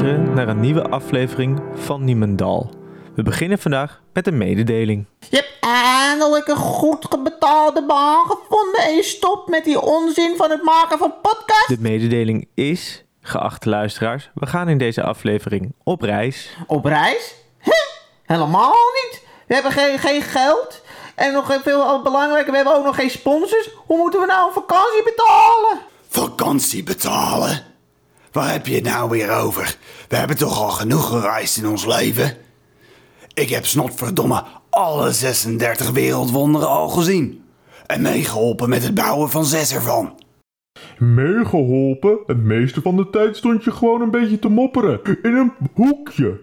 naar een nieuwe aflevering van Niemendal. We beginnen vandaag met een mededeling. Je hebt eindelijk een goed betaalde baan gevonden en je stopt met die onzin van het maken van podcasts. De mededeling is, geachte luisteraars, we gaan in deze aflevering op reis. Op reis? Hè? Helemaal niet. We hebben geen, geen geld. En nog veel belangrijker, we hebben ook nog geen sponsors. Hoe moeten we nou een vakantie betalen? Vakantie betalen? Waar heb je het nou weer over? We hebben toch al genoeg gereisd in ons leven? Ik heb snotverdomme alle 36 wereldwonderen al gezien. En meegeholpen met het bouwen van zes ervan. Meegeholpen? Het meeste van de tijd stond je gewoon een beetje te mopperen. In een hoekje.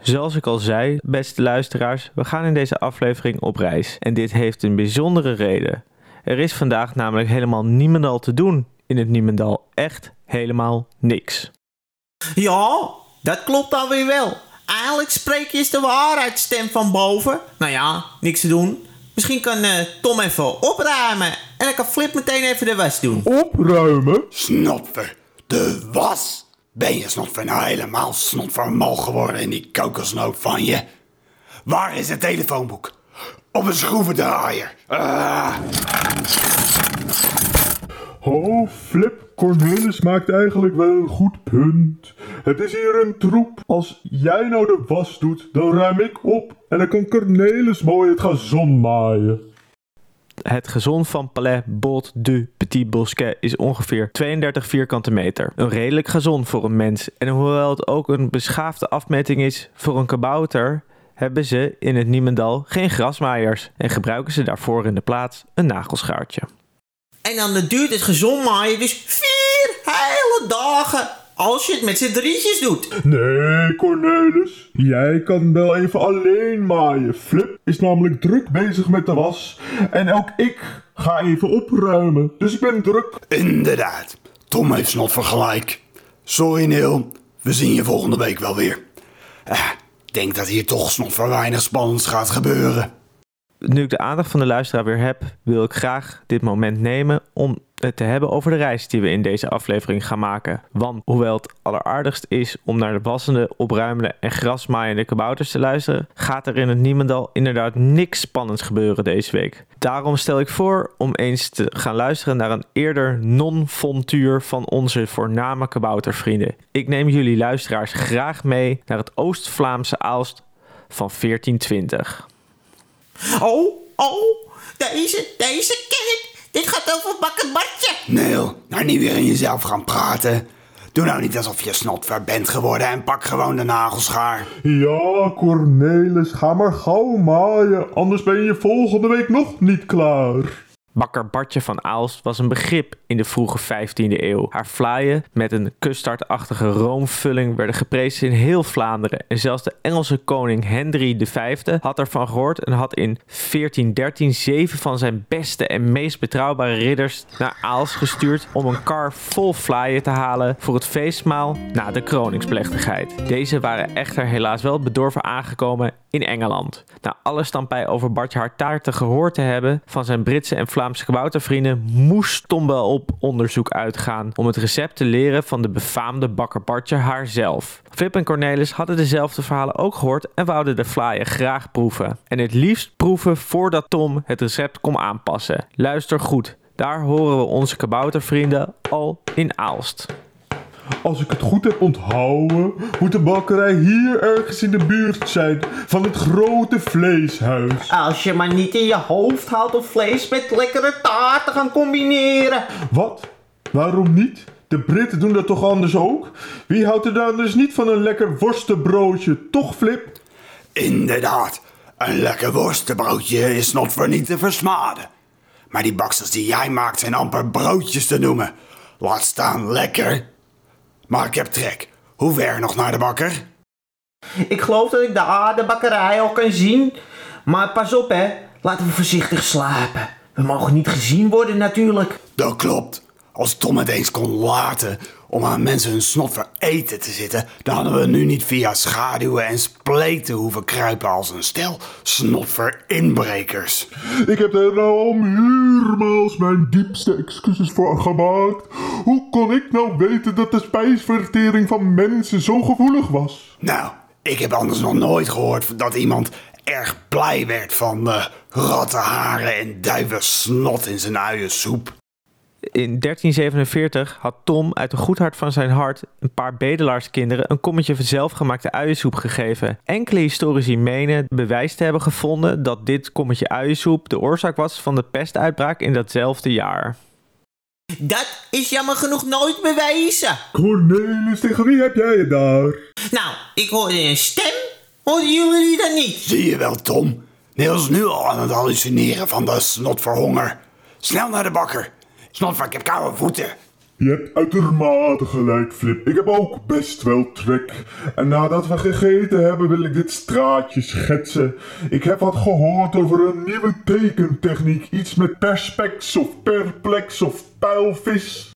Zoals ik al zei, beste luisteraars, we gaan in deze aflevering op reis. En dit heeft een bijzondere reden. Er is vandaag namelijk helemaal niemendal te doen in het Niemendal. Echt helemaal niks. Ja, dat klopt dan weer wel. Eigenlijk spreek je eens de waarheidsstem van boven. Nou ja, niks te doen. Misschien kan eh, Tom even opruimen. En dan kan Flip meteen even de was doen. Opruimen? Snotver, de was. Ben je snotver nou helemaal snotvermal geworden in die kokosnoot van je? Waar is het telefoonboek? Op een schroevendraaier. Ah. Oh, Flip, Cornelis maakt eigenlijk wel een goed punt. Het is hier een troep. Als jij nou de was doet, dan ruim ik op. En dan kan Cornelis mooi het gazon maaien. Het gezond van Palais Bolt du Petit Bosquet is ongeveer 32 vierkante meter. Een redelijk gazon voor een mens. En hoewel het ook een beschaafde afmeting is voor een kabouter, hebben ze in het Niemendal geen grasmaaiers en gebruiken ze daarvoor in de plaats een nagelschaartje. En dan duurt het gezond maaien dus vier hele dagen. Als je het met z'n drietjes doet. Nee, Cornelis. Jij kan wel even alleen maaien. Flip is namelijk druk bezig met de was. En ook ik ga even opruimen. Dus ik ben druk. Inderdaad, Tom heeft snotver gelijk. Sorry Neil, we zien je volgende week wel weer. Eh, ik denk dat hier toch snotver weinig spannends gaat gebeuren. Nu ik de aandacht van de luisteraar weer heb, wil ik graag dit moment nemen om het te hebben over de reis die we in deze aflevering gaan maken. Want hoewel het alleraardigst is om naar de wassende, opruimende en grasmaaiende kabouters te luisteren, gaat er in het Niemendal inderdaad niks spannends gebeuren deze week. Daarom stel ik voor om eens te gaan luisteren naar een eerder non-fontuur van onze voorname kaboutervrienden. Ik neem jullie luisteraars graag mee naar het Oost-Vlaamse Aalst van 1420. Oh, oh, deze, deze ken. Dit gaat over bakken Bartje. Neil, nou niet weer in jezelf gaan praten. Doe nou niet alsof je snotver bent geworden en pak gewoon de nagelschaar. Ja, Cornelis, ga maar gauw maaien. Anders ben je volgende week nog niet klaar. Bakker Bartje van Aalst was een begrip in de vroege 15e eeuw. Haar vlaaien met een custardachtige roomvulling werden geprezen in heel Vlaanderen. En zelfs de Engelse koning Henry V had ervan gehoord en had in 1413 zeven van zijn beste en meest betrouwbare ridders naar Aalst gestuurd om een kar vol vlaaien te halen voor het feestmaal na de kroningsplechtigheid. Deze waren echter helaas wel bedorven aangekomen in Engeland. Na alle stampij over Bartje haar taarten gehoord te hebben van zijn Britse en Vlaamse kaboutervrienden, moest Tom wel op onderzoek uitgaan om het recept te leren van de befaamde bakker Bartje haarzelf. Flip en Cornelis hadden dezelfde verhalen ook gehoord en wouden de vlaaien graag proeven. En het liefst proeven voordat Tom het recept kon aanpassen. Luister goed, daar horen we onze kaboutervrienden al in Aalst. Als ik het goed heb onthouden, moet de bakkerij hier ergens in de buurt zijn van het grote vleeshuis. Als je maar niet in je hoofd haalt of vlees met lekkere taarten gaan combineren. Wat? Waarom niet? De Britten doen dat toch anders ook? Wie houdt er dan dus niet van een lekker worstenbroodje, toch Flip? Inderdaad, een lekker worstenbroodje is snotver niet te versmaden. Maar die baksels die jij maakt zijn amper broodjes te noemen. Laat staan lekker. Maar ik heb trek. Hoe ver nog naar de bakker? Ik geloof dat ik de bakkerij al kan zien. Maar pas op hè, laten we voorzichtig slapen. We mogen niet gezien worden natuurlijk. Dat klopt. Als Tom het eens kon laten om aan mensen hun snot voor eten te zitten, dan hadden we nu niet via schaduwen en spleten hoeven kruipen als een stel snot voor inbrekers. Ik heb er nou al meermaals mijn diepste excuses voor gemaakt. Hoe kon ik nou weten dat de spijsvertering van mensen zo gevoelig was? Nou, ik heb anders nog nooit gehoord dat iemand erg blij werd van uh, rattenharen en duivensnot in zijn uiensoep. In 1347 had Tom uit een goed hart van zijn hart een paar bedelaarskinderen een kommetje van zelfgemaakte uiensoep gegeven. Enkele historici menen bewijs te hebben gevonden dat dit kommetje uiensoep de oorzaak was van de pestuitbraak in datzelfde jaar. Dat is jammer genoeg nooit bewezen. Cornelis, tegen wie heb jij het daar? Nou, ik hoorde een stem. Hoorden jullie dan niet? Zie je wel, Tom? Niels nu al aan het hallucineren van de snot voor honger. Snel naar de bakker. Snotver, ik heb koude voeten. Je hebt uitermate gelijk, Flip. Ik heb ook best wel trek. En nadat we gegeten hebben, wil ik dit straatje schetsen. Ik heb wat gehoord over een nieuwe tekentechniek. Iets met perspex of perplex of pijlvis.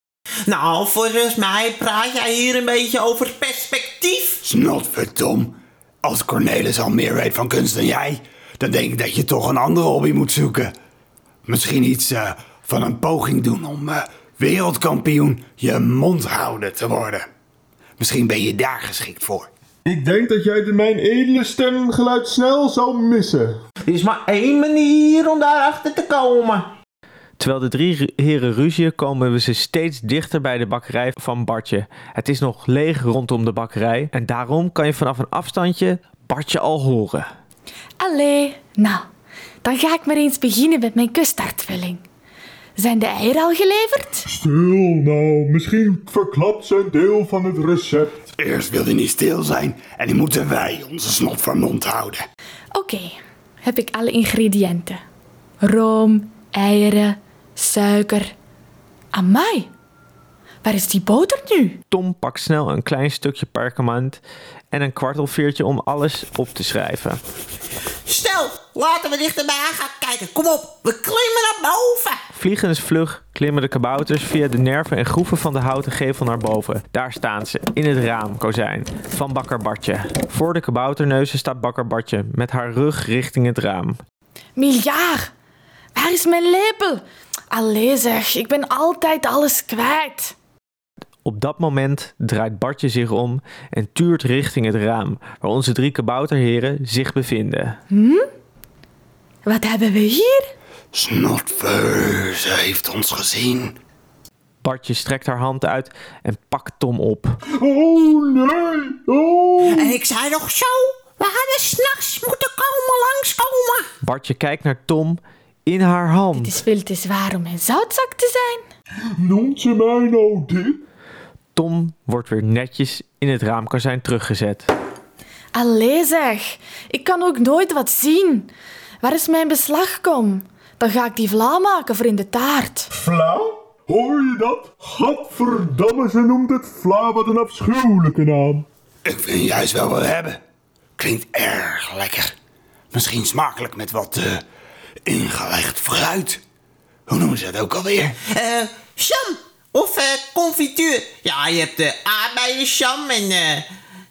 Nou, volgens mij praat jij hier een beetje over perspectief. Snotver, Tom. Als Cornelis al meer weet van kunst dan jij, dan denk ik dat je toch een andere hobby moet zoeken. Misschien iets uh, van een poging doen om uh, wereldkampioen je mond houden te worden. Misschien ben je daar geschikt voor. Ik denk dat jij de mijn edele stemgeluid snel zou missen. Er is maar één manier om daarachter te komen. Terwijl de drie heren ruzien komen we ze steeds dichter bij de bakkerij van Bartje. Het is nog leeg rondom de bakkerij en daarom kan je vanaf een afstandje Bartje al horen. Allee, nou, dan ga ik maar eens beginnen met mijn kustartvulling. Zijn de eieren al geleverd? Stil nou, misschien verklapt zijn deel van het recept. Eerst wil hij niet stil zijn en nu moeten wij onze snot voor mond houden. Oké, okay, heb ik alle ingrediënten. Room, eieren, suiker. Amai, waar is die boter nu? Tom pakt snel een klein stukje perkament en een kwartelveertje om alles op te schrijven. Stel, laten we dichterbij gaan kijken. Kom op, we klimmen naar boven. Vliegensvlug klimmen de kabouters via de nerven en groeven van de houten gevel naar boven. Daar staan ze, in het raamkozijn van Bakker Bartje. Voor de kabouterneuzen staat Bakker Bartje met haar rug richting het raam. Miljard, waar is mijn lepel? Allee zeg, ik ben altijd alles kwijt. Op dat moment draait Bartje zich om en tuurt richting het raam waar onze drie kabouterheren zich bevinden. Hm? Wat hebben we hier? Snotver, ze heeft ons gezien. Bartje strekt haar hand uit en pakt Tom op. Oh nee, oh. En ik zei nog zo, we hadden s'nachts moeten komen langskomen. Bartje kijkt naar Tom in haar hand. Het is veel te zwaar om mijn zoutzak te zijn. Noemt ze mij nou dit? Tom wordt weer netjes in het raamkozijn teruggezet. Allee zeg, ik kan ook nooit wat zien. Waar is mijn beslagkom? Dan ga ik die vla maken voor in de taart. Vla? Hoor je dat? Gadverdamme, ze noemt het vla, wat een afschuwelijke naam. Ik vind juist wel wat hebben. Klinkt erg lekker. Misschien smakelijk met wat uh, ingelegd fruit. Hoe noemen ze dat ook alweer? Eh, uh, jam of uh, confituur. Ja, je hebt de aardbeienjam en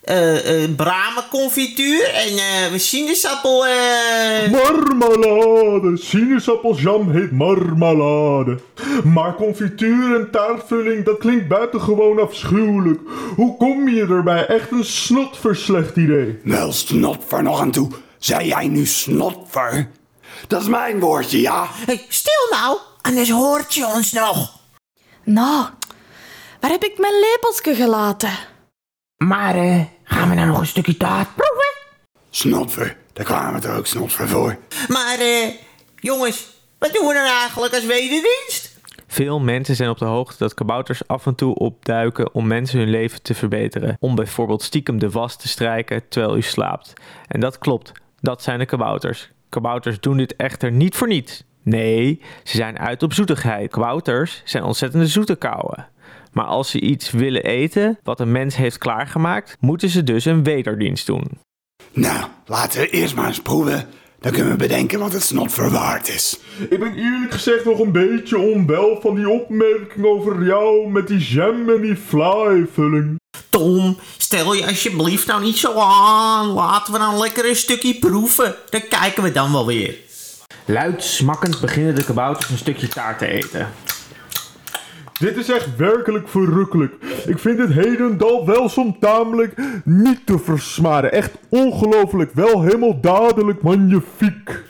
uh, uh, bramenconfituur en uh, sinaasappel... Uh... Marmalade. Sinaasappelsjam heet marmalade. Maar confituur en taartvulling, dat klinkt buitengewoon afschuwelijk. Hoe kom je erbij? Echt een snotverslecht idee. Wel, snotver nog aan toe. Zei jij nu snotver? Dat is mijn woordje, ja. Hey, stil nou, anders hoort je ons nog. Nou, waar heb ik mijn lepeltje gelaten? Maar uh, gaan we nou nog een stukje taart proeven? Snotver, daar kwamen we er ook snotver voor. Maar uh, jongens, wat doen we dan eigenlijk als wederdienst? Veel mensen zijn op de hoogte dat kabouters af en toe opduiken om mensen hun leven te verbeteren. Om bijvoorbeeld stiekem de was te strijken terwijl u slaapt. En dat klopt, dat zijn de kabouters. Kabouters doen dit echter niet voor niets. Nee, ze zijn uit op zoetigheid. Kabouters zijn ontzettende zoete kouwen. Maar als ze iets willen eten wat een mens heeft klaargemaakt, moeten ze dus een wederdienst doen. Nou, laten we eerst maar eens proeven Dan kunnen we bedenken wat het snot verwaard is. Ik ben eerlijk gezegd nog een beetje onwel van die opmerking over jou met die jam en die fly-vulling. Tom, stel je alsjeblieft nou niet zo aan. Laten we dan lekker een stukje proeven. Dan kijken we dan wel weer. Luid smakkend beginnen de kabouters een stukje taart te eten. Dit is echt werkelijk verrukkelijk. Ik vind het hedendal wel soms tamelijk niet te versmaren. Echt ongelooflijk. Wel helemaal dadelijk magnifiek.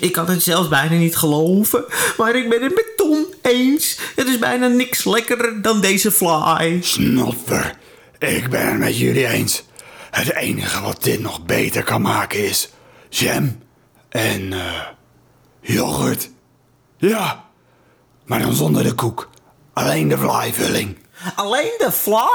Ik kan het zelfs bijna niet geloven. Maar ik ben het met Tom eens. Het is bijna niks lekkerder dan deze fly. Snotver, ik ben het met jullie eens. Het enige wat dit nog beter kan maken is jam en eh yoghurt. Ja, maar dan zonder de koek. Alleen de flyvulling. Alleen de fly?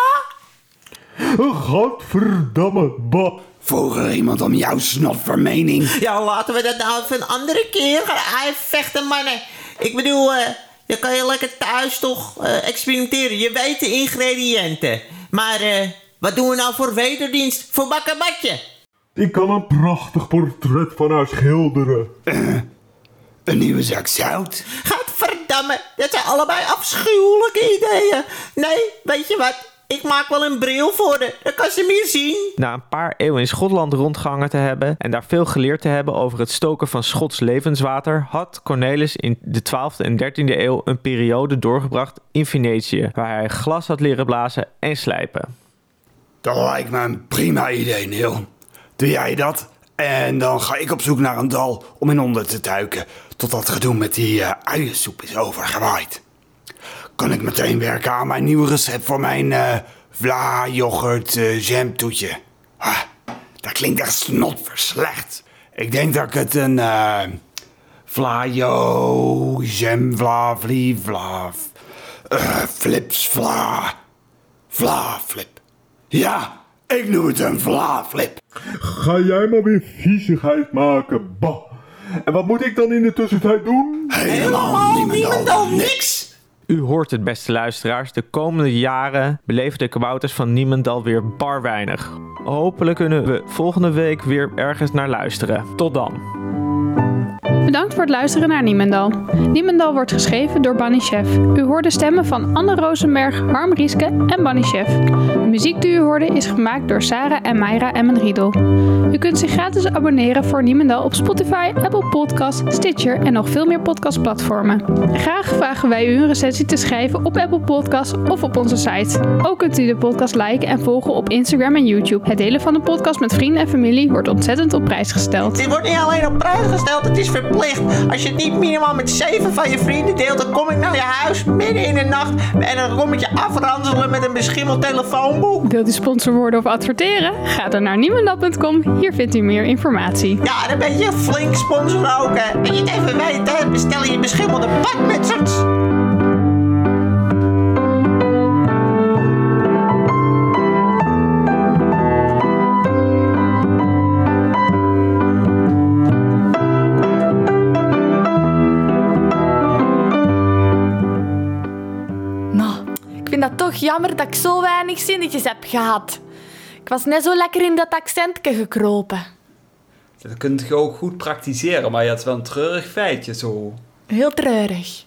Gadverdamme, bah. Vroeg er iemand om jouw snotvermening? Ja, laten we dat nou even een andere keer gaan uitvechten, mannen. Ik bedoel, eh dan kan je lekker thuis toch eh, experimenteren. Je weet de ingrediënten. Maar eh, wat doen we nou voor wederdienst voor bakkerbadje? Ik kan een prachtig portret van haar schilderen. Een nieuwe zak zout? Gadverdamme, dat zijn allebei afschuwelijke ideeën. Nee, weet je wat? Ik maak wel een bril voor haar. Dan kan ze meer zien. Na een paar eeuwen in Schotland rondgehangen te hebben en daar veel geleerd te hebben over het stoken van Schots levenswater, had Cornelis in de 12e en 13e eeuw een periode doorgebracht in Venetië, waar hij glas had leren blazen en slijpen. Dat lijkt me een prima idee, Neil. Doe jij dat? En dan ga ik op zoek naar een dal om in onder te duiken. Tot dat gedoe met die eh, uiensoep is overgewaaid. Kan ik meteen werken aan mijn nieuwe recept voor mijn eh vla yoghurt eh, jam toetje. Ah, dat klinkt echt snotverslecht. Ik denk dat ik het een eh vlajo jam vla vlie vla flips vla vla flip. Ja, ik noem het een vla flip. Ga jij maar weer viezigheid maken, bah. En wat moet ik dan in de tussentijd doen? Helemaal niemendal niks. U hoort het, beste luisteraars. De komende jaren beleven de kabouters van Niemendal weer bar weinig. Hopelijk kunnen we volgende week weer ergens naar luisteren. Tot dan. Bedankt voor het luisteren naar Niemendal. Niemendal wordt geschreven door Bunny Chef. U hoorde stemmen van Anne Rosenberg, Harm Rieske en Bunny Chef. De muziek die u hoorde is gemaakt door Sarah en Mayra Emmenriedel. U kunt zich gratis abonneren voor Niemendal op Spotify, Apple Podcasts, Stitcher en nog veel meer podcastplatformen. Graag vragen wij u een recensie te schrijven op Apple Podcasts of op onze site. Ook kunt u de podcast liken en volgen op Instagram en YouTube. Het delen van de podcast met vrienden en familie wordt ontzettend op prijs gesteld. Dit wordt niet alleen op prijs gesteld, het is verplicht. Als je het niet minimaal met zeven van je vrienden deelt, dan kom ik naar je huis midden in de nacht en dan kom ik je afranselen met een beschimmeld telefoonboek. Wilt u sponsor worden of adverteren? Ga dan naar niemendal.com. Hier vindt u meer informatie. Ja, dan ben je flink sponsor ook, hè. Je het even weten, bestel je beschimmelde badmutsers. Jammer dat ik zo weinig zinnetjes heb gehad. Ik was net zo lekker in dat accentje gekropen. Dat kunt je ook goed praktiseren, maar je hebt wel een treurig feitje zo. Heel treurig.